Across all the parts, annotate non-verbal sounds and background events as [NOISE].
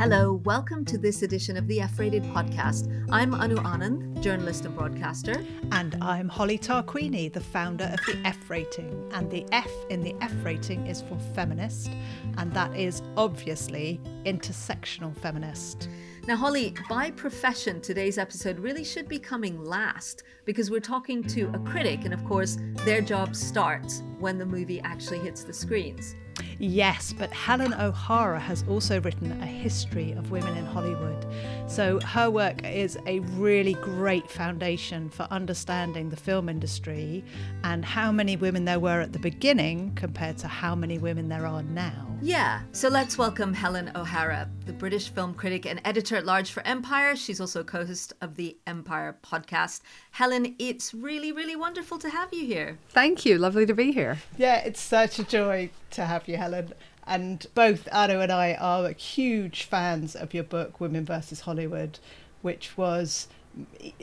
Hello, welcome to this edition of the F Rated podcast. I'm Anu Anand, journalist and broadcaster. And I'm Holly Tarquini, the founder of the F Rating. And the F in the F Rating is for feminist, and that is obviously intersectional feminist. Now, Holly, by profession, today's episode really should be coming last because we're talking to a critic, and of course, their job starts when the movie actually hits the screens. Yes, but Helen O'Hara has also written a history of women in Hollywood. So her work is a really great foundation for understanding the film industry and how many women there were at the beginning compared to how many women there are now. Yeah, so let's welcome Helen O'Hara, the British film critic and editor at large for Empire. She's also co host of the Empire podcast. Helen, it's really, really wonderful to have you here. Thank you. Lovely to be here. Yeah, it's such a joy to have you, Helen. And both Anu and I are huge fans of your book, Women versus Hollywood, which was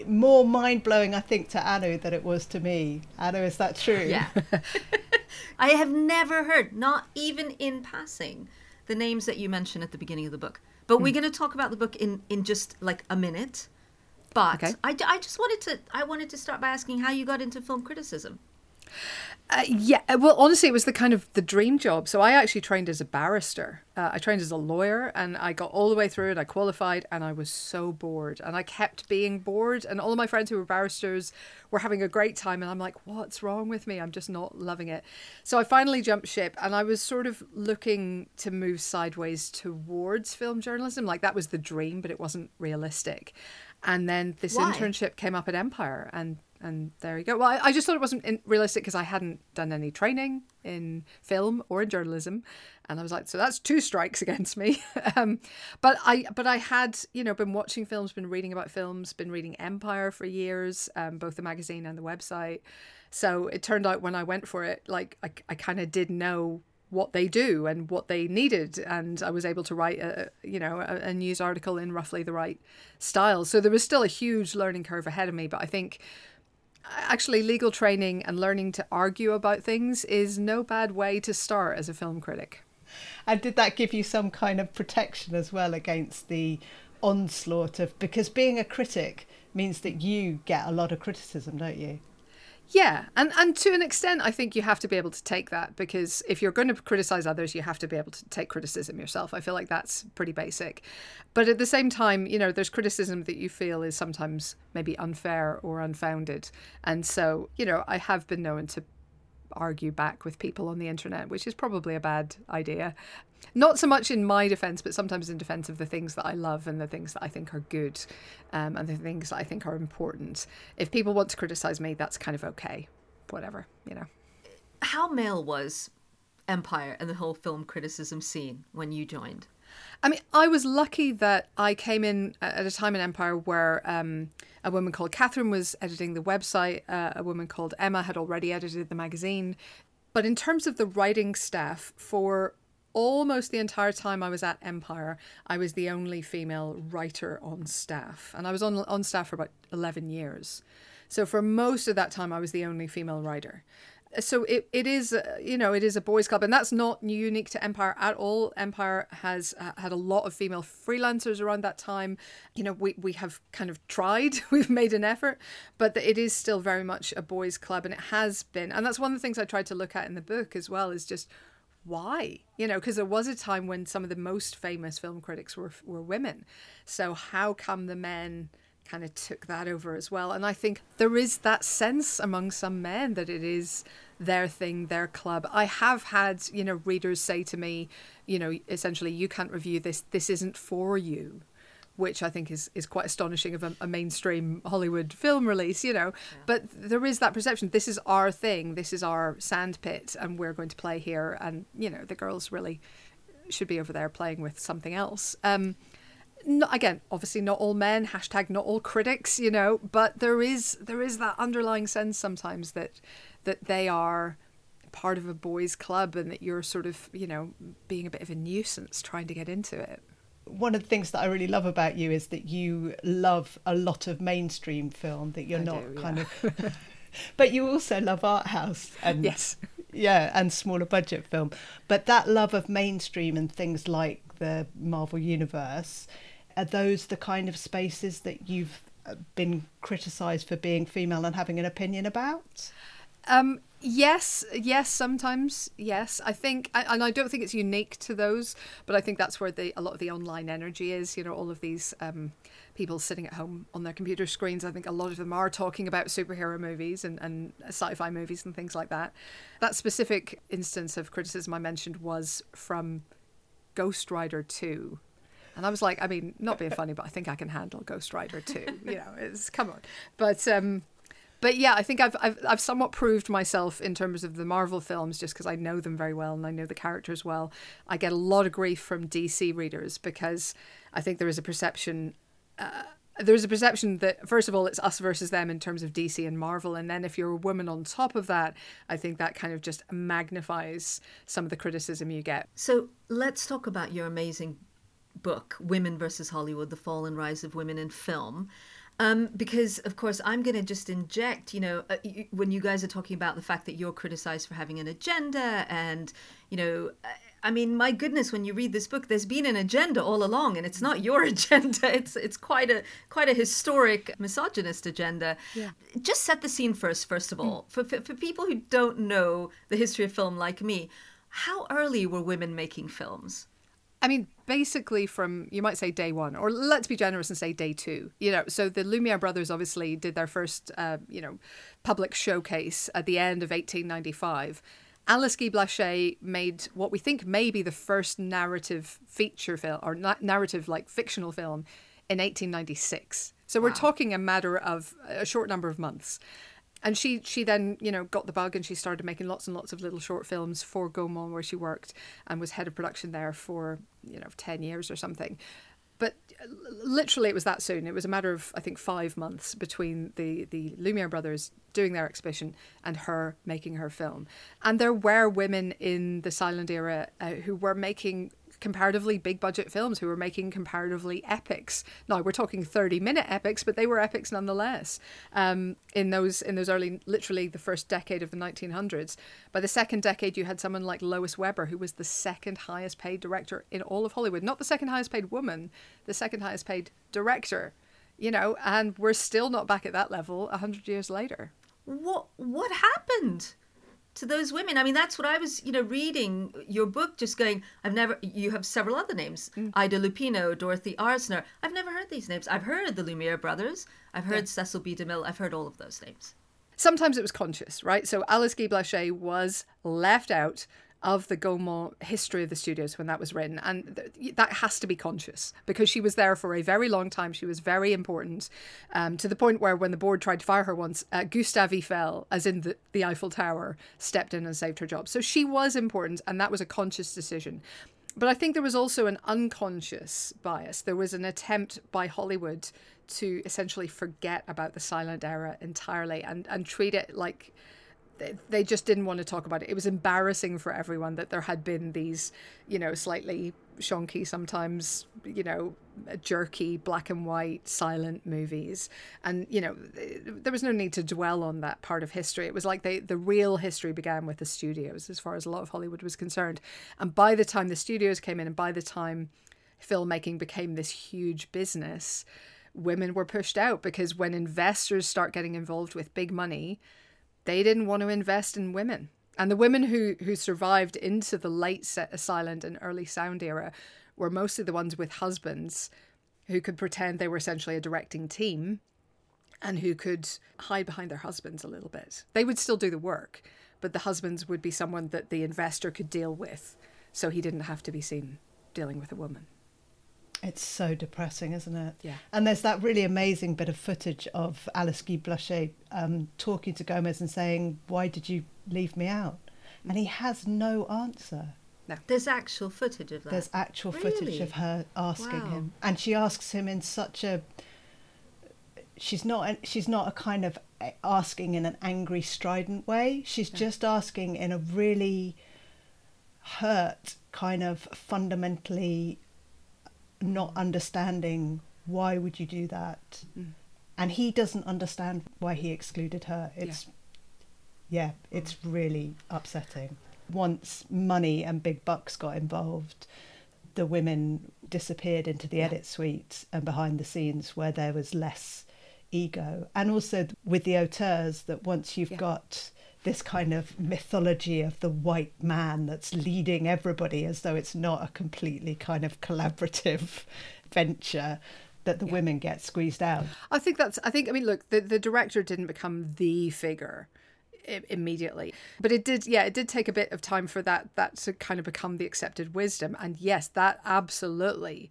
more mind blowing, I think, to Anu than it was to me. Anu, is that true? Yeah. [LAUGHS] I have never heard, not even in passing, the names that you mentioned at the beginning of the book. But mm. we're going to talk about the book in, in just like a minute. But okay. I, I just wanted to I wanted to start by asking how you got into film criticism. Uh, yeah, uh, well, honestly, it was the kind of the dream job. So I actually trained as a barrister. Uh, I trained as a lawyer, and I got all the way through it. I qualified, and I was so bored, and I kept being bored. And all of my friends who were barristers were having a great time, and I'm like, "What's wrong with me? I'm just not loving it." So I finally jumped ship, and I was sort of looking to move sideways towards film journalism. Like that was the dream, but it wasn't realistic. And then this Why? internship came up at Empire, and and there you go. Well, I, I just thought it wasn't realistic because I hadn't done any training in film or in journalism, and I was like, so that's two strikes [LAUGHS] against me. [LAUGHS] um, but I, but I had, you know, been watching films, been reading about films, been reading Empire for years, um, both the magazine and the website. So it turned out when I went for it, like I, I kind of did know what they do and what they needed and i was able to write a you know a, a, news article in roughly the right style so there was still a huge learning curve ahead of me but i think actually legal training and learning to argue about things is no bad way to start as a film critic. And did that give you some kind of protection as well against the onslaught of because being a critic means that you get a lot of criticism, don't you? Yeah, and and to an extent, I think you have to be able to take that because if you're going to criticize others, you have to be able to take criticism yourself. I feel like that's pretty basic. But at the same time, you know, there's criticism that you feel is sometimes maybe unfair or unfounded, and so you know, I have been known to argue back with people on the internet, which is probably a bad idea. Not so much in my defense, but sometimes in defense of the things that I love and the things that I think are good um, and the things that I think are important. If people want to criticize me, that's kind of okay. Whatever, you know. How male was Empire and the whole film criticism scene when you joined? I mean, I was lucky that I came in at a time in Empire where um, a woman called Catherine was editing the website, uh, a woman called Emma had already edited the magazine. But in terms of the writing staff, for almost the entire time I was at Empire, I was the only female writer on staff. And I was on, on staff for about 11 years. So for most of that time, I was the only female writer so it, it is you know it is a boys club and that's not unique to empire at all empire has uh, had a lot of female freelancers around that time you know we, we have kind of tried [LAUGHS] we've made an effort but it is still very much a boys club and it has been and that's one of the things i tried to look at in the book as well is just why you know because there was a time when some of the most famous film critics were were women so how come the men kind of took that over as well. And I think there is that sense among some men that it is their thing, their club. I have had, you know, readers say to me, you know, essentially, you can't review this, this isn't for you. Which I think is, is quite astonishing of a, a mainstream Hollywood film release, you know. Yeah. But there is that perception this is our thing, this is our sandpit, and we're going to play here. And, you know, the girls really should be over there playing with something else. Um, not, again, obviously not all men, hashtag not all critics, you know, but there is there is that underlying sense sometimes that that they are part of a boys club and that you're sort of, you know, being a bit of a nuisance trying to get into it. One of the things that I really love about you is that you love a lot of mainstream film, that you're I not do, kind yeah. of [LAUGHS] but you also love art house and yes yeah, and smaller budget film. But that love of mainstream and things like the Marvel Universe, are those the kind of spaces that you've uh, been criticised for being female and having an opinion about? Um, yes, yes, sometimes yes. I think, and I don't think it's unique to those, but I think that's where the a lot of the online energy is. You know, all of these um, people sitting at home on their computer screens. I think a lot of them are talking about superhero movies and, and sci-fi movies and things like that. That specific instance of criticism I mentioned was from Ghost Rider Two. And I was like, I mean, not being funny, but I think I can handle Ghost Rider 2. You know, it's come on. But um, but yeah, I think I've, I've I've somewhat proved myself in terms of the Marvel films just because I know them very well and I know the characters well. I get a lot of grief from DC readers because I think there is a perception. Uh, there's a perception that first of all it's us versus them in terms of DC and Marvel, and then if you're a woman on top of that, I think that kind of just magnifies some of the criticism you get. So let's talk about your amazing book, Women versus Hollywood: The Fall and Rise of Women in Film. Um, because of course I'm going to just inject, you know, uh, you, when you guys are talking about the fact that you're criticized for having an agenda, and you know, uh, I mean, my goodness, when you read this book, there's been an agenda all along, and it's not your [LAUGHS] agenda. It's it's quite a quite a historic misogynist agenda. Yeah. Just set the scene first, first of all, mm. for, for for people who don't know the history of film like me. How early were women making films? I mean, basically from you might say day one, or let's be generous and say day two. You know, so the Lumiere brothers obviously did their first, uh, you know, public showcase at the end of 1895. Alice Guy Blaché made what we think may be the first narrative feature film or na- narrative like fictional film in 1896. So we're talking a matter of a short number of months and she she then you know got the bug and she started making lots and lots of little short films for Gaumont where she worked and was head of production there for you know 10 years or something. But uh, literally it was that soon. It was a matter of i think 5 months between the the Lumiere brothers doing their exhibition and her making her film. And there were women in the silent era uh, who were making comparatively big budget films who were making comparatively epics. Now we're talking thirty minute epics, but they were epics nonetheless. Um, in those in those early, literally the first decade of the nineteen hundreds. By the second decade, you had someone like Lois Weber, who was the second highest paid director in all of Hollywood. Not the second highest paid woman, the second highest paid director. You know, and we're still not back at that level a hundred years later. What what happened? To those women. I mean, that's what I was, you know, reading your book, just going, I've never, you have several other names mm. Ida Lupino, Dorothy Arzner. I've never heard these names. I've heard the Lumiere brothers, I've heard yeah. Cecil B. DeMille, I've heard all of those names. Sometimes it was conscious, right? So Alice Guy Blaché was left out of the Gaumont history of the studios when that was written. And th- that has to be conscious because she was there for a very long time. She was very important um, to the point where when the board tried to fire her once, uh, Gustave Eiffel, as in the, the Eiffel Tower, stepped in and saved her job. So she was important and that was a conscious decision. But I think there was also an unconscious bias. There was an attempt by Hollywood to essentially forget about the silent era entirely and, and treat it like they just didn't want to talk about it. It was embarrassing for everyone that there had been these, you know, slightly shonky, sometimes, you know, jerky, black and white, silent movies. And, you know, there was no need to dwell on that part of history. It was like they, the real history began with the studios, as far as a lot of Hollywood was concerned. And by the time the studios came in and by the time filmmaking became this huge business, women were pushed out because when investors start getting involved with big money, they didn't want to invest in women. And the women who, who survived into the late silent and early sound era were mostly the ones with husbands who could pretend they were essentially a directing team and who could hide behind their husbands a little bit. They would still do the work, but the husbands would be someone that the investor could deal with so he didn't have to be seen dealing with a woman. It's so depressing, isn't it? Yeah. And there's that really amazing bit of footage of Alice Guy Blaché um, talking to Gaumont and saying, "Why did you leave me out?" And he has no answer. No. There's actual footage of that. There's actual really? footage of her asking wow. him, and she asks him in such a. She's not. She's not a kind of asking in an angry, strident way. She's no. just asking in a really hurt, kind of fundamentally not understanding why would you do that mm. and he doesn't understand why he excluded her it's yeah, it's really upsetting. Once money and big bucks got involved, the women disappeared into the edit suite and behind the scenes where there was less ego. And also with the auteurs, that once you've yeah. got this kind of mythology of the white man that's leading everybody as though it's not a completely kind of collaborative [LAUGHS] venture that the yeah. women get squeezed out. I think that's I think I mean look the the director didn't become the figure immediately but it did yeah it did take a bit of time for that that to kind of become the accepted wisdom and yes that absolutely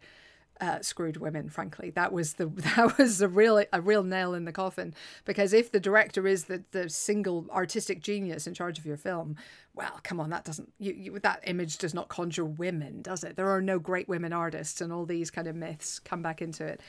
uh, screwed women. Frankly, that was the [LAUGHS] that was a real a real nail in the coffin. Because if the director is the the single artistic genius in charge of your film, well, come on, that doesn't you, you that image does not conjure women, does it? There are no great women artists, and all these kind of myths come back into it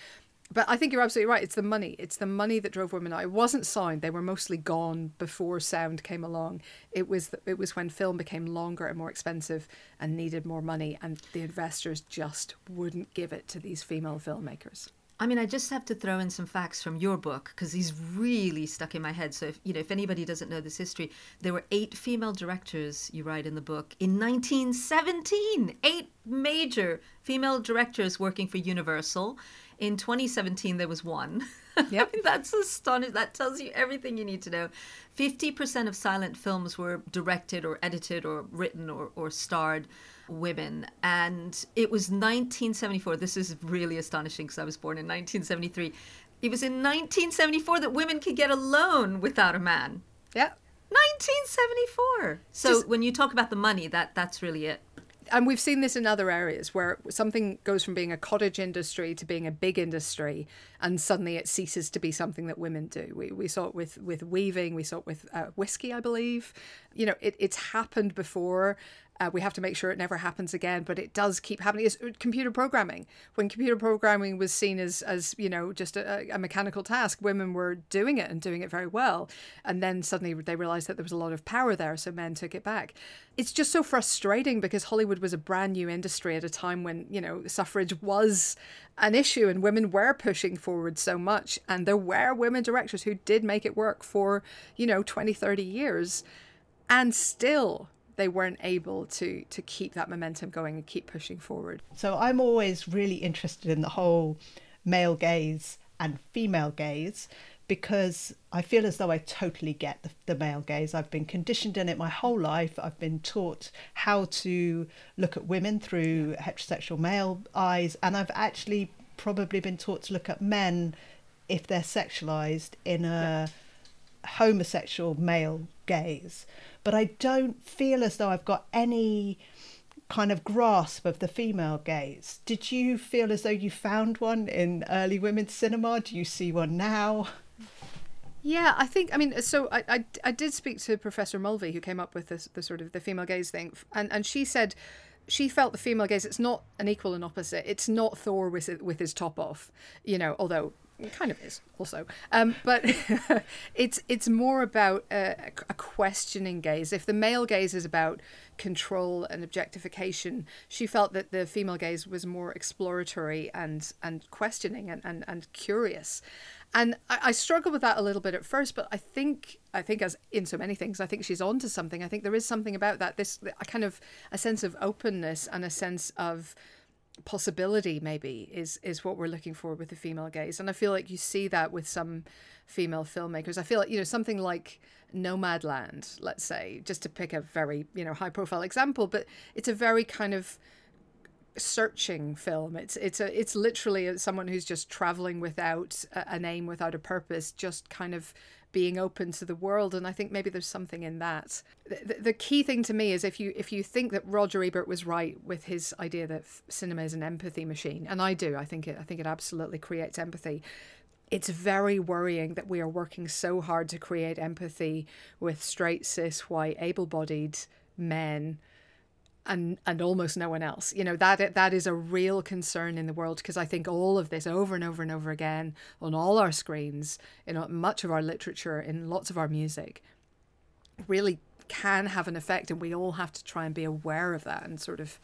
but I think you're absolutely right. It's the money. It's the money that drove women out. It wasn't sound. They were mostly gone before sound came along. It was it was when film became longer and more expensive and needed more money, and the investors just wouldn't give it to these female filmmakers. I mean, I just have to throw in some facts from your book because these really stuck in my head. So, if you know, if anybody doesn't know this history, there were eight female directors you write in the book in 1917. Eight major female directors working for Universal. In 2017, there was one. [LAUGHS] Yep. I [LAUGHS] mean, that's astonishing. That tells you everything you need to know. 50% of silent films were directed or edited or written or, or starred women. And it was 1974. This is really astonishing because I was born in 1973. It was in 1974 that women could get a loan without a man. Yeah. 1974. So Just, when you talk about the money, that that's really it and we've seen this in other areas where something goes from being a cottage industry to being a big industry, and suddenly it ceases to be something that women do. We, we saw it with, with weaving, we saw it with uh, whiskey, I believe. You know, it, it's happened before, uh, we have to make sure it never happens again, but it does keep happening. It's uh, computer programming. When computer programming was seen as, as you know, just a, a, mechanical task, women were doing it and doing it very well. And then suddenly they realized that there was a lot of power there, so men took it back. It's just so frustrating because Hollywood was a brand new industry at a time when, you know, suffrage was an issue and women were pushing forward so much. And there were women directors who did make it work for, you know, 20, 30 years. And still, they weren't able to to keep that momentum going and keep pushing forward. So I'm always really interested in the whole male gaze and female gaze because I feel as though I totally get the, the, male gaze. I've been conditioned in it my whole life. I've been taught how to look at women through heterosexual male eyes, and I've actually probably been taught to look at men if they're sexualized in a yeah. homosexual male gaze but I don't feel as though I've got any kind of grasp of the female gaze. Did you feel as though you found one in early women's cinema? Do you see one now? Yeah, I think. I mean, so I, I, I did speak to Professor Mulvey, who came up with this the sort of the female gaze thing, and and she said she felt the female gaze. It's not an equal and opposite. It's not Thor with with his top off, you know. Although it kind of is also. Um, but [LAUGHS] it's it's more about a, a, questioning gaze. If the male gaze is about control and objectification she felt that the female gaze was more exploratory and and questioning and and, and curious. And I, I struggled with that a little bit at first but i think i think as in so many things i think she's on to something. I think there is something about that this a kind of a sense of openness and a sense of possibility maybe is is what we're looking for with the female gaze. And i feel like you see that with some female filmmakers. I feel like you know something like nomadland let's say just to pick a very you know high profile example but it's a very kind of searching film. It's it's a it's literally someone who's just traveling without a, a name without a purpose just kind of being open to the world. And i think maybe there's something in that. The, the, key thing to me is if you if you think that roger ebert was right with his idea that cinema is an empathy machine and i do i think it i think it absolutely creates empathy. It's very worrying that we are working so hard to create empathy with straight cis white able-bodied men and and almost no one else. You know that that is a real concern in the world because I think all of this over and over and over again on all our screens, in much of our literature, in lots of our music, really can have an effect, and we all have to try and be aware of that and sort of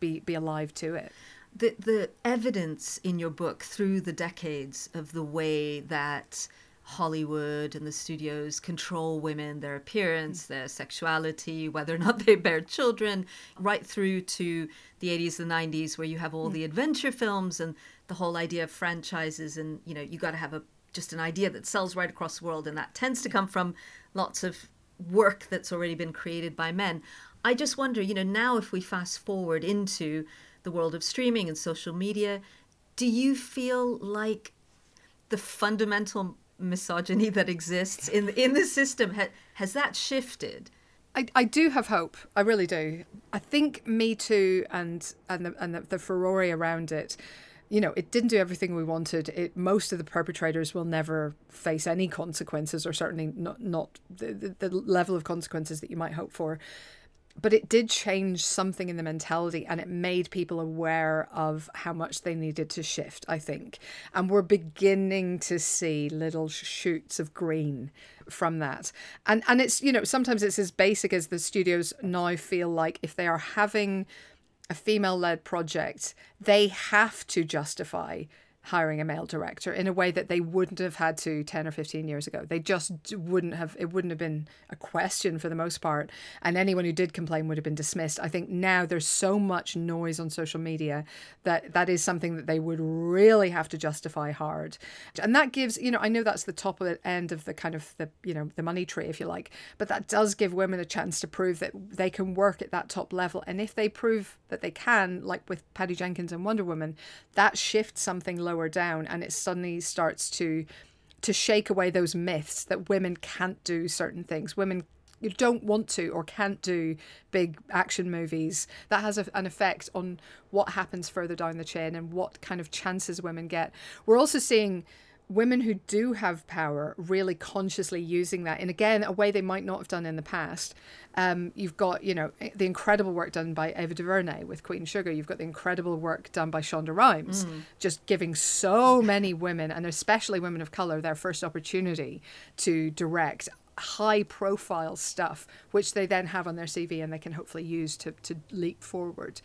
be be alive to it. The the evidence in your book through the decades of the way that Hollywood and the studios control women, their appearance, mm. their sexuality, whether or not they bear children, right through to the 80s and 90s where you have all mm. the adventure films and the whole idea of franchises and you know you got to have a just an idea that sells right across the world and that tends to come from lots of work that's already been created by men. I just wonder, you know, now if we fast forward into the world of streaming and social media, do you feel like the fundamental misogyny that exists in in the system ha- has that shifted? I, I do have hope. I really do. I think Me Too and and the, and the, the furore around it you know, it didn't do everything we wanted. It, most of the perpetrators will never face any consequences, or certainly not not the, the, the level of consequences that you might hope for but it did change something in the mentality and it made people aware of how much they needed to shift i think. And we're beginning to see little shoots of green from that. And and it's you know sometimes it's as basic as the studios now feel like if they are having a female led project they have to justify hiring a male director in a way that they wouldn't have had to 10 or 15 years ago. They just wouldn't have, it wouldn't have been a question for the most part. And anyone who did complain would have been dismissed. I think now there's so much noise on social media that that is something that they would really have to justify hard. And that gives, you know, I know that's the top end of the kind of the, you know, the money tree, if you like, but that does give women a chance to prove that they can work at that top level. And if they prove that they can, like with Patty Jenkins and Wonder Woman, that shifts something low lower down and it suddenly starts to to shake away those myths that women can't do certain things. Women you don't want to or can't do big action movies. That has a, an effect on what happens further down the chain and what kind of chances women get. We're also seeing women who do have power really consciously using that in again a way they might not have done in the past um, you've got you know the incredible work done by ava duvernay with queen sugar you've got the incredible work done by shonda rhimes mm. just giving so many women and especially women of color their first opportunity to direct high profile stuff which they then have on their cv and they can hopefully use to, to leap forward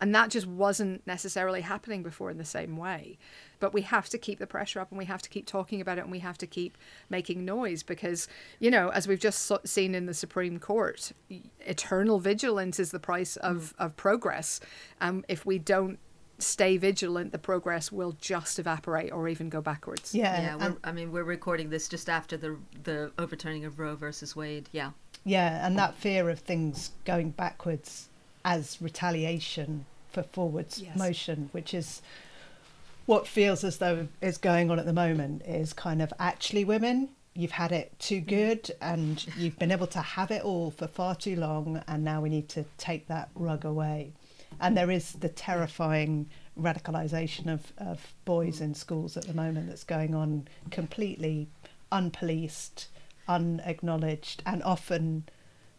and that just wasn't necessarily happening before in the same way. But we have to keep the pressure up and we have to keep talking about it and we have to keep making noise because, you know, as we've just seen in the Supreme Court, eternal vigilance is the price of, mm. of progress. Um, if we don't stay vigilant, the progress will just evaporate or even go backwards. Yeah, yeah. I mean, we're recording this just after the the overturning of Roe versus Wade. Yeah. Yeah, and that fear of things going backwards as retaliation for forwards yes. motion, which is what feels as though is going on at the moment is kind of actually women you've had it too mm. good and you've been able to have it all for far too long and now we need to take that rug away and there is the terrifying radicalization of, of boys in schools at the moment that's going on completely unpoliced unacknowledged and often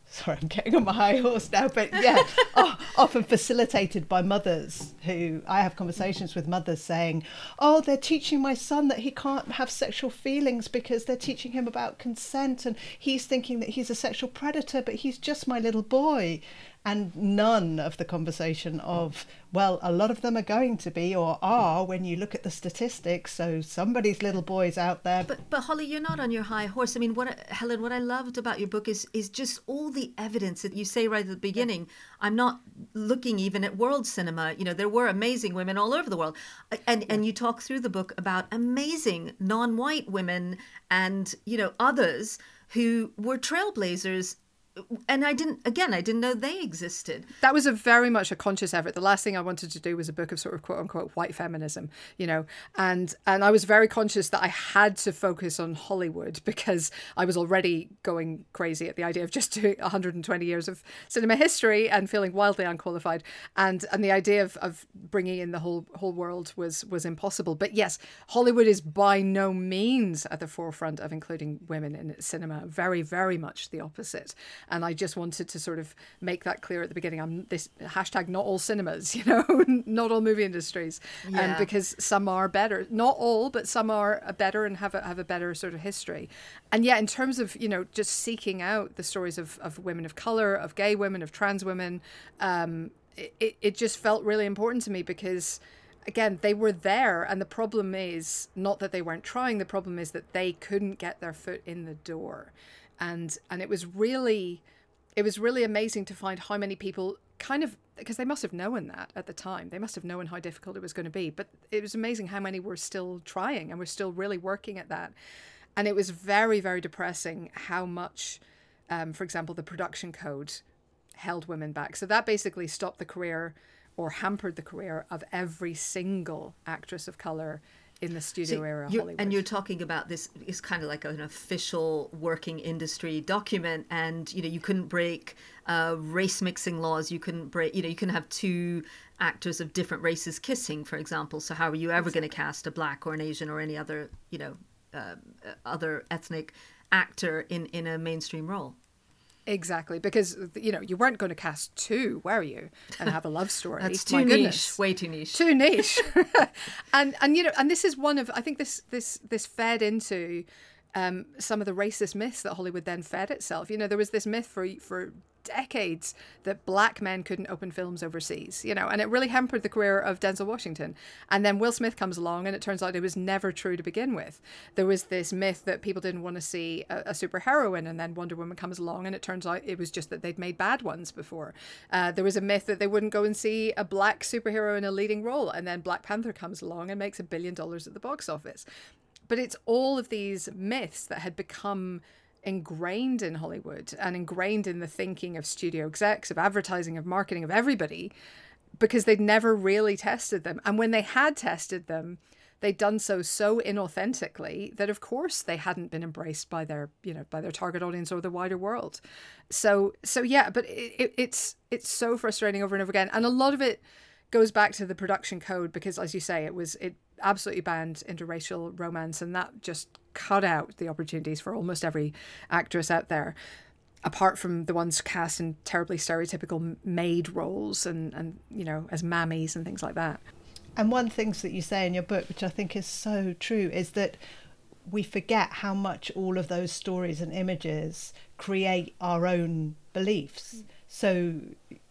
sorry, I'm getting on my high horse now, but yeah, [LAUGHS] oh, often facilitated by mothers who I have conversations with mothers saying, Oh, they're teaching my son that he can't have sexual feelings because they're teaching him about consent and he's thinking that he's a sexual predator, but he's just my little boy and none of the conversation of well a lot of them are going to be or are when you look at the statistics so somebody's little boys out there. But but holly you're not on your high horse. I mean what helen what i loved about your book is is just all the evidence that you say right at the beginning. I'm not looking even at world cinema. You know there were amazing women all over the world. Uh, and and you talk through the book about amazing non-white women and you know others who were trailblazers and I didn't again I didn't know they existed. That was a very much a conscious effort. The last thing I wanted to do was a book of sort of quote unquote white feminism, you know. And and I was very conscious that I had to focus on Hollywood because I was already going crazy at the idea of just doing 120 years of cinema history and feeling wildly unqualified and and the idea of, of bringing in the whole whole world was was impossible. But yes, Hollywood is by no means at the forefront of including women in cinema. Very very much the opposite and I just wanted to sort of make that clear at the beginning. I'm this hashtag not all cinemas, [LAUGHS] you know, not all movie industries, um, yeah. and because some are better, not all, but some are better and have a have a better sort of history. And yeah, in terms of you know just seeking out the stories of of women of color, of gay women, of trans women, um, it it just felt really important to me because again, they were there, and the problem is not that they weren't trying. The problem is that they couldn't get their foot in the door, and and it was really, it was really amazing to find how many people kind of because they must have known that at the time. They must have known how difficult it was going to be. But it was amazing how many were still trying and were still really working at that. And it was very, very depressing how much, um, for example, the production code held women back. So that basically stopped the career or hampered the career of every single actress of color in the studio so era Hollywood. And you're talking about this is kind of like an official working industry document, and you know you couldn't break uh, race mixing laws. You couldn't break, you know, you couldn't have two actors of different races kissing, for example. So how are you ever exactly. going to cast a black or an Asian or any other, you know, uh, other ethnic actor in in a mainstream role? Exactly, because you know you weren't going to cast two, were you, and have a love story? That's too niche, way too niche, too niche. [LAUGHS] and and you know, and this is one of I think this this this fed into um, some of the racist myths that Hollywood then fed itself. You know, there was this myth for for decades that black men couldn't open films overseas, you know, and it really hampered the career of Denzel Washington. And then Will Smith comes along, and it turns out it was never true to begin with. There was this myth that people didn't want to see a, a superheroine, and then Wonder Woman comes along, and it turns out it was just that they'd made bad ones before. Uh, there was a myth that they wouldn't go and see a black superhero in a leading role, and then Black Panther comes along and makes a billion dollars at the box office. But it's all of these myths that had become ingrained in Hollywood and ingrained in the thinking of studio execs, of advertising, of marketing, of everybody, because they'd never really tested them. And when they had tested them, they'd done so so inauthentically that of course they hadn't been embraced by their you know by their target audience or the wider world so so yeah but it, it, it's it's so frustrating over and over again and a lot of it goes back to the production code because as you say it was it absolutely banned interracial romance, and that just cut out the opportunities for almost every actress out there. Apart from the ones cast in terribly stereotypical maid roles and, and you know as mammies and things like that. And one things that you say in your book, which I think is so true, is that we forget how much all of those stories and images create our own beliefs. So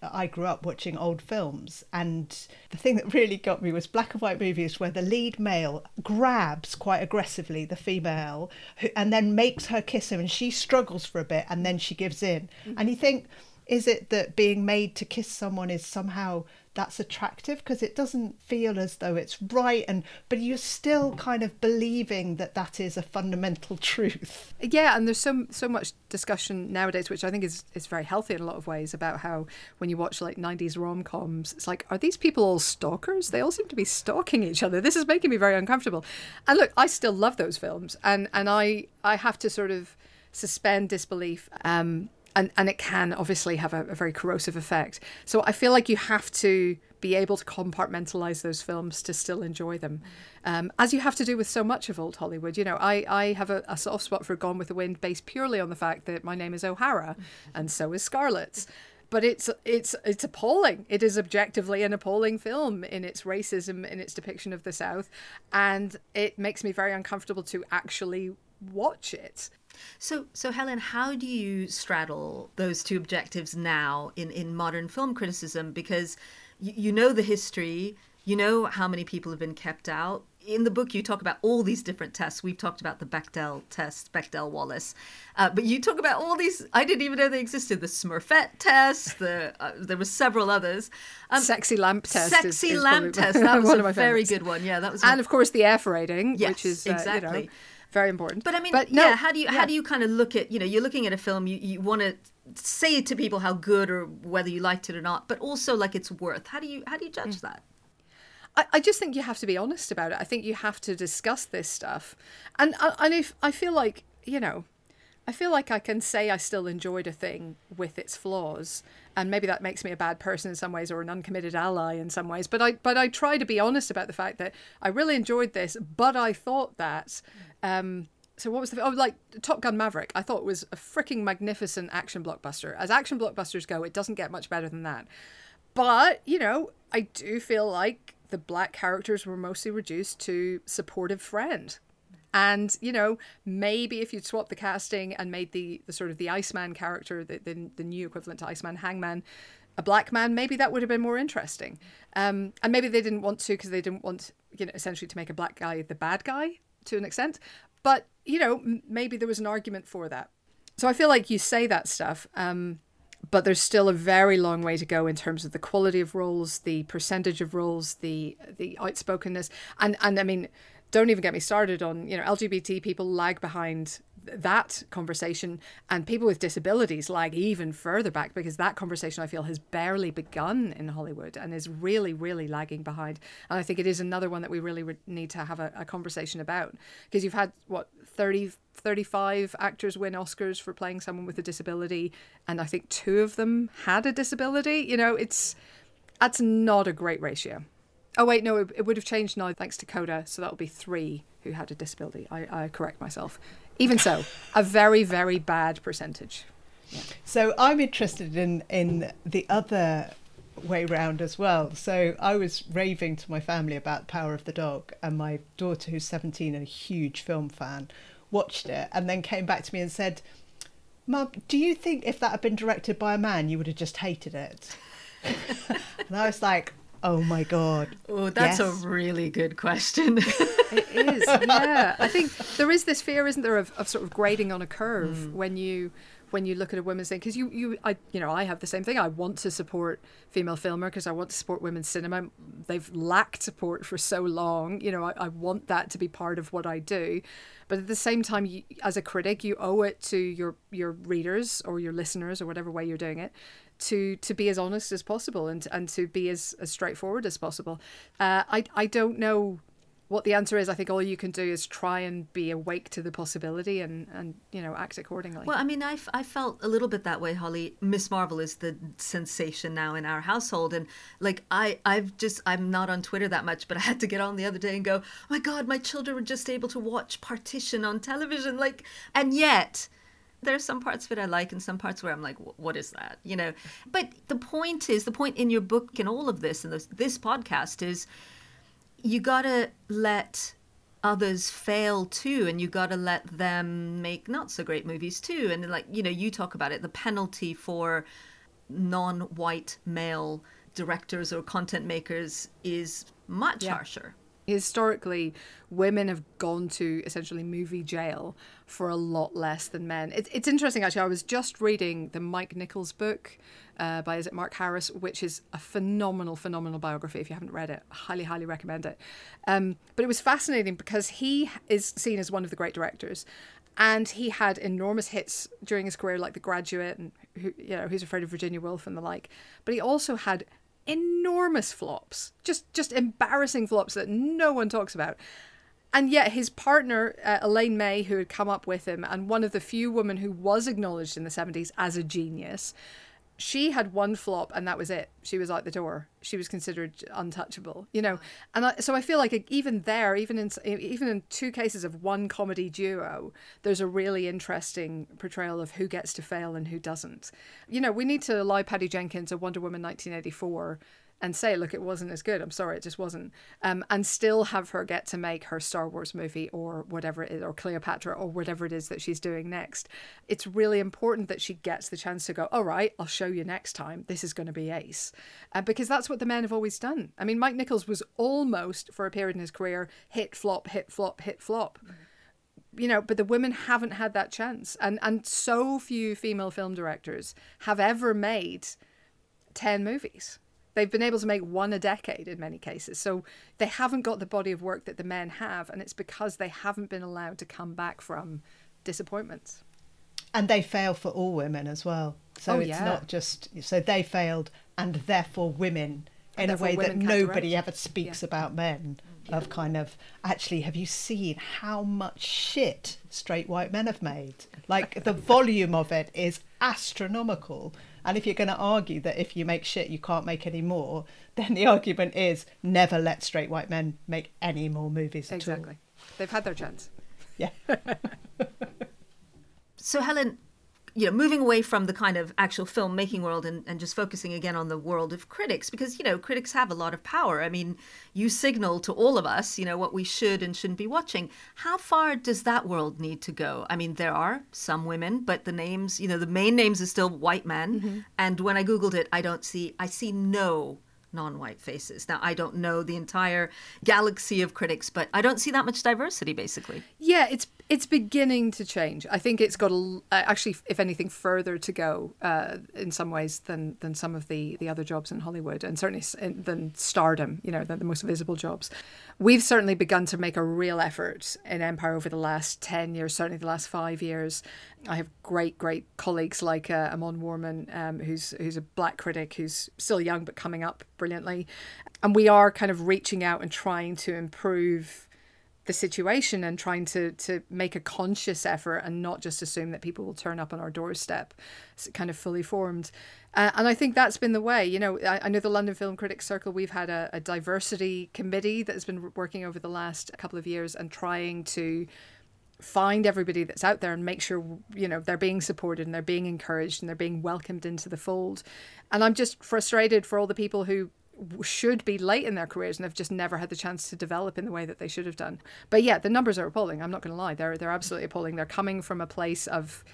I grew up watching old films, and the thing that really got me was black and white movies where the lead male grabs quite aggressively the female and then makes her kiss him, and she struggles for a bit and then she gives in. Mm-hmm. And you think, is it that being made to kiss someone is somehow that's attractive because it doesn't feel as though it's right and but you're still kind of believing that that is a fundamental [LAUGHS] truth. Yeah and there's so so much discussion nowadays which i think is is very healthy in a lot of ways about how when you watch like 90s rom-coms it's like are these people all stalkers? They all seem to be stalking each other. This is making me very uncomfortable. And look i still love those films and and i i have to sort of suspend disbelief um and and it can obviously have a, a, very corrosive effect. So I feel like you have to be able to compartmentalize those films to still enjoy them, um, as you have to do with so much of old Hollywood. You know, I I have a, a, soft spot for Gone with the Wind based purely on the fact that my name is O'Hara, [LAUGHS] and so is Scarlett's. But it's it's it's appalling. It is objectively an appalling film in its racism, in its depiction of the South, and it makes me very uncomfortable to actually watch it. So, so Helen, how do you straddle those two objectives now in, in modern film criticism? Because you, you know the history, you know how many people have been kept out. In the book, you talk about all these different tests. We've talked about the Bechdel test, Bechdel Wallace, uh, but you talk about all these. I didn't even know they existed. The Smurfette test. The uh, there were several others. Um, sexy lamp test. Sexy is, is lamp test. That [LAUGHS] was one a very good one. Yeah, that was. And of course, the F rating, yes, which is uh, exactly. You know, very important. But I mean, but yeah, how do you yeah. how do you kind of look at you know you're looking at a film you you want to say to people how good or whether you liked it or not, but also like it's worth. How do you how do you judge mm. that? I, I just think you have to be honest about it. I think you have to discuss this stuff, and and if I feel like you know I feel like I can say I still enjoyed a thing with its flaws, and maybe that makes me a bad person in some ways or an uncommitted ally in some ways. But I but I try to be honest about the fact that I really enjoyed this, but I thought that. Um, so what was the oh like Top Gun Maverick? I thought was a freaking magnificent action blockbuster. As action blockbusters go, it doesn't get much better than that. But you know, I do feel like the black characters were mostly reduced to supportive friend and you know, maybe if you'd swapped the casting and made the, the sort of the Iceman character, the, the, the new equivalent to Iceman, Hangman, a black man, maybe that would have been more interesting. Um, and maybe they didn't want to because they didn't want, you know, essentially to make a black guy the bad guy to an extent. But, you know, maybe there was an argument for that. So I feel like you say that stuff, um, but there's still a very long way to go in terms of the quality of roles, the percentage of roles, the the outspokenness, and and I mean, don't even get me started on you know LGBT people lag behind that conversation and people with disabilities lag even further back because that conversation I feel has barely begun in Hollywood and is really really lagging behind. And I think it is another one that we really re- need to have a, a conversation about because you've had what 30 35 actors win Oscars for playing someone with a disability and I think two of them had a disability you know it's that's not a great ratio Oh wait, no, it, it, would have changed now thanks to Coda, so that will be three who had a disability. I, I correct myself. Even so, a very, very bad percentage. Yeah. So I'm interested in in the other way round as well. So I was raving to my family about Power of the Dog, and my daughter, who's 17 and a huge film fan, watched it and then came back to me and said, "Mum, do you think if that had been directed by a man, you would have just hated it?" [LAUGHS] and I was like, Oh my god. Oh, that's yes. a really good question. [LAUGHS] it is. Yeah. I think there is this fear, isn't there, of, of sort of grading on a curve mm. when you when you look at a women's thing because you you I you know I have the same thing. I want to support female filmer because I want to support women's cinema. They've lacked support for so long. You know, I, I want that to be part of what I do. But at the same time, you, as a critic, you owe it to your your readers or your listeners or whatever way you're doing it to to be as honest as possible and and to be as, as straightforward as possible. Uh, I I don't know what the answer is. I think all you can do is try and be awake to the possibility and and you know act accordingly. Well, I mean, I, I felt a little bit that way, Holly. Miss Marvel is the sensation now in our household, and like I I've just I'm not on Twitter that much, but I had to get on the other day and go, oh my God, my children were just able to watch Partition on television, like, and yet there's some parts of it I like and some parts where I'm like, what is that? You know, but the point is, the point in your book and all of this and this, this podcast is you got to let others fail too and you got to let them make not so great movies too and like you know you talk about it the penalty for non-white male directors or content makers is much yeah. harsher historically women have gone to essentially movie jail for a lot less than men. It, it's interesting actually. I was just reading the mike nichols book uh, by is it mark harris which is a phenomenal phenomenal biography if you haven't read it. Highly highly recommend it. Um, but it was fascinating because he is seen as one of the great directors. And he had enormous hits during his career like the graduate and who, you know who's afraid of virginia woolf and the like. But he also had enormous flops, just just embarrassing flops that no one talks about. And yet, his partner, uh, Elaine May, who had come up with him, and one of the few women who was acknowledged in the 70s as a genius, she had one flop and that was it. She was out the door. She was considered untouchable, you know. And I, so I feel like even there, even in even in two cases of one comedy duo, there's a really interesting portrayal of who gets to fail and who doesn't. You know, we need to allow Patty Jenkins a Wonder Woman 1984 and say, look, it wasn't as good. I'm sorry, it just wasn't. Um, and still have her get to make her Star Wars movie or whatever it is, or Cleopatra or whatever it is that she's doing next. It's really important that she gets the chance to go, all right, I'll show you next time. This is going to be ace. Uh, because that's what the men have always done. I mean, Mike Nichols was almost, for a period in his career, hit, flop, hit, flop, hit, flop. Mm-hmm you know but the women haven't had that chance and and so few female film directors have ever made 10 movies They've been able to make one a decade in many cases. So they haven't got the body of work that the men have, and it's because they haven't been allowed to come back from disappointments. And they fail for all women as well. So oh, it's yeah. not just so they failed and therefore women in a way that nobody direct. ever speaks yeah. about men yeah. of kind of actually have you seen how much shit straight white men have made like the [LAUGHS] volume of it is astronomical and if you're going to argue that if you make shit, you can't make any more, then the argument is never let straight white men make any more movies exactly. All. They've had their chance. Yeah. [LAUGHS] [LAUGHS] so, Helen, you know, moving away from the kind of actual filmmaking world and, and just focusing again on the world of critics, because, you know, critics have a lot of power. I mean, you signal to all of us, you know, what we should and shouldn't be watching. How far does that world need to go? I mean, there are some women, but the names, you know, the main names is still white men. Mm-hmm. And when I Googled it, I don't see, I see no non-white faces. Now I don't know the entire galaxy of critics, but I don't see that much diversity basically. Yeah, it's it's beginning to change. I think it's got a, uh, actually, if anything, further to go uh, in some ways than than some of the the other jobs in Hollywood, and certainly than stardom. You know, the, the most visible jobs. We've certainly begun to make a real effort in Empire over the last ten years, certainly the last five years. I have great, great colleagues like uh, Amon Warmann, um, who's who's a black critic who's still young but coming up brilliantly, and we are kind of reaching out and trying to improve the situation and trying to to make a conscious effort and not just assume that people will turn up on our doorstep. It's kind of fully formed. Uh, and I think that's been the way. You know I, I know the London Film Critics Circle we've had a, a diversity committee that has been working over the last couple of years and trying to find everybody that's out there and make sure you know they're being supported and they're being encouraged and they're being welcomed into the fold and i'm just frustrated for all the people who should be late in their careers and have just never had the chance to develop in the way that they should have done. But yeah, the numbers are appalling. I'm not going to lie; they're they're absolutely appalling. They're coming from a place of,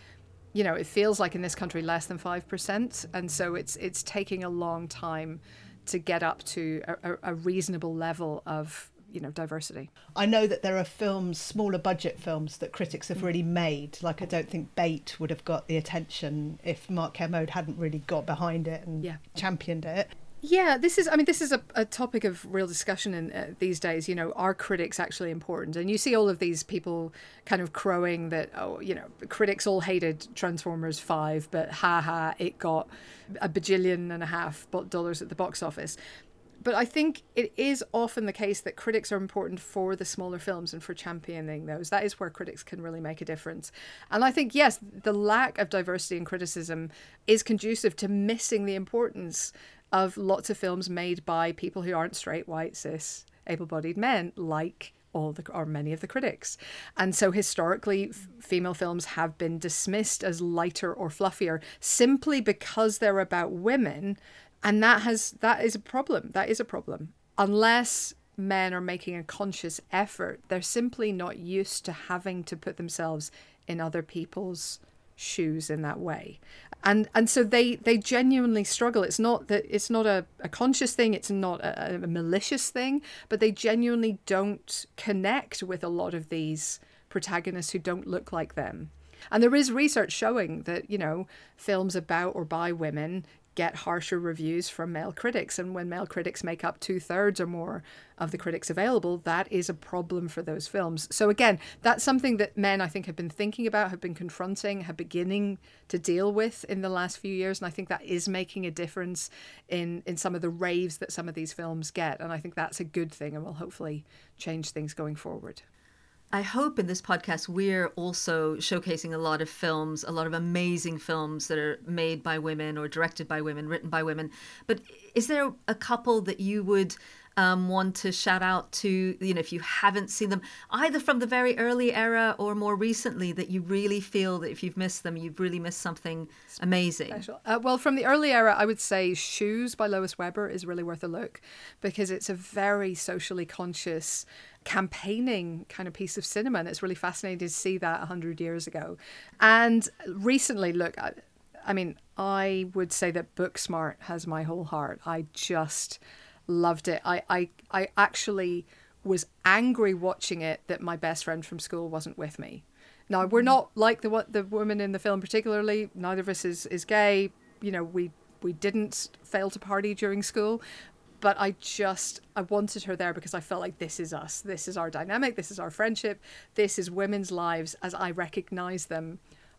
you know, it feels like in this country less than five percent, and so it's it's taking a long time to get up to a, a reasonable level of you know diversity. I know that there are films, smaller budget films that critics have really made. Like I don't think Bait would have got the attention if Mark Kermode hadn't really got behind it and yeah. championed it. Yeah, this is. I mean, this is a, a topic of real discussion in uh, these days. You know, are critics actually important? And you see all of these people kind of crowing that, oh, you know, critics all hated Transformers Five, but ha ha, it got a bajillion and a half dollars at the box office. But I think it is often the case that critics are important for the smaller films and for championing those. That is where critics can really make a difference. And I think, yes, the lack of diversity in criticism is conducive to missing the importance of lots of films made by people who aren't straight, white, cis, able bodied men, like all the or many of the critics. And so historically f- female films have been dismissed as lighter or fluffier simply because they're about women and that has that is a problem. That is a problem. Unless men are making a conscious effort, they're simply not used to having to put themselves in other people's shoes in that way and and so they they genuinely struggle it's not that it's not a, a conscious thing it's not a, a malicious thing but they genuinely don't connect with a lot of these protagonists who don't look like them and there is research showing that you know films about or by women get harsher reviews from male critics. And when male critics make up two thirds or more of the critics available, that is a problem for those films. So, again, that's something that men, I think, have been thinking about, have been confronting, have beginning to deal with in the last few years. And I think that is making a difference in, in some of the raves that some of these films get. And I think that's a good thing and will hopefully change things going forward. I hope in this podcast we're also showcasing a lot of films, a lot of amazing films that are made by women or directed by women, written by women. But is there a couple that you would um, want to shout out to, you know, if you haven't seen them, either from the very early era or more recently, that you really feel that if you've missed them, you've really missed something amazing? Uh, well, from the early era, I would say Shoes by Lois Weber is really worth a look because it's a very socially conscious campaigning kind of piece of cinema. And it's really fascinating to see that 100 years ago. And recently, look, I, I mean, I would say that Booksmart has my whole heart. I just loved it. I, I, I actually was angry watching it that my best friend from school wasn't with me. Now we're mm-hmm. not like the the woman in the film particularly. Neither of us is, is gay. You know, we we didn't fail to party during school, but I just I wanted her there because I felt like this is us. This is our dynamic. This is our friendship. This is women's lives as I recognize them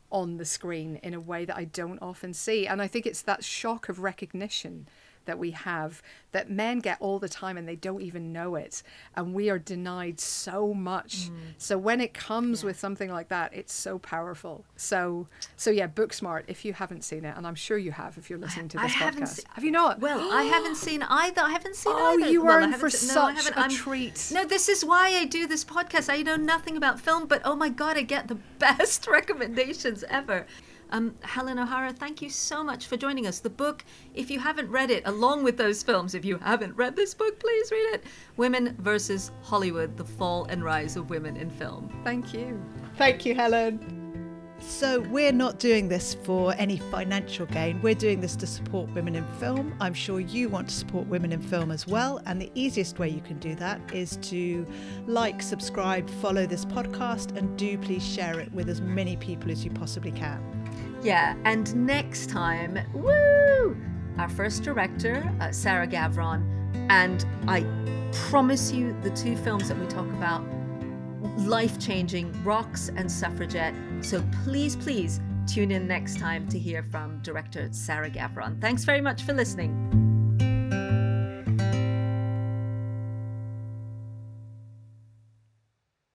on the screen in a way that I don't often see. And I think it's that shock of recognition that we have that men get all the time and they don't even know it. And we are denied so much. Mm. So when it comes yeah. with something like that, it's so powerful. So so yeah, Booksmart, if you haven't seen it, and I'm sure you have if you're listening to this I podcast. Se- have you not? Well, I haven't seen either. I haven't seen oh, either. you are well, in for se- such no, a I'm, treat. No, this is why I do this podcast. I know nothing about film, but oh my god, I get the [LAUGHS] best recommendations ever. Um, Helen O'Hara, thank you so much for joining us. The book, if you haven't read it, along with those films, if you haven't read this book, please read it Women versus Hollywood The Fall and Rise of Women in Film. Thank you. Thank you, Helen. So, we're not doing this for any financial gain. We're doing this to support women in film. I'm sure you want to support women in film as well. And the easiest way you can do that is to like, subscribe, follow this podcast, and do please share it with as many people as you possibly can. Yeah, and next time, woo! Our first director, uh, Sarah Gavron, and I promise you the two films that we talk about life changing rocks and suffragette. So please, please tune in next time to hear from director Sarah Gavron. Thanks very much for listening.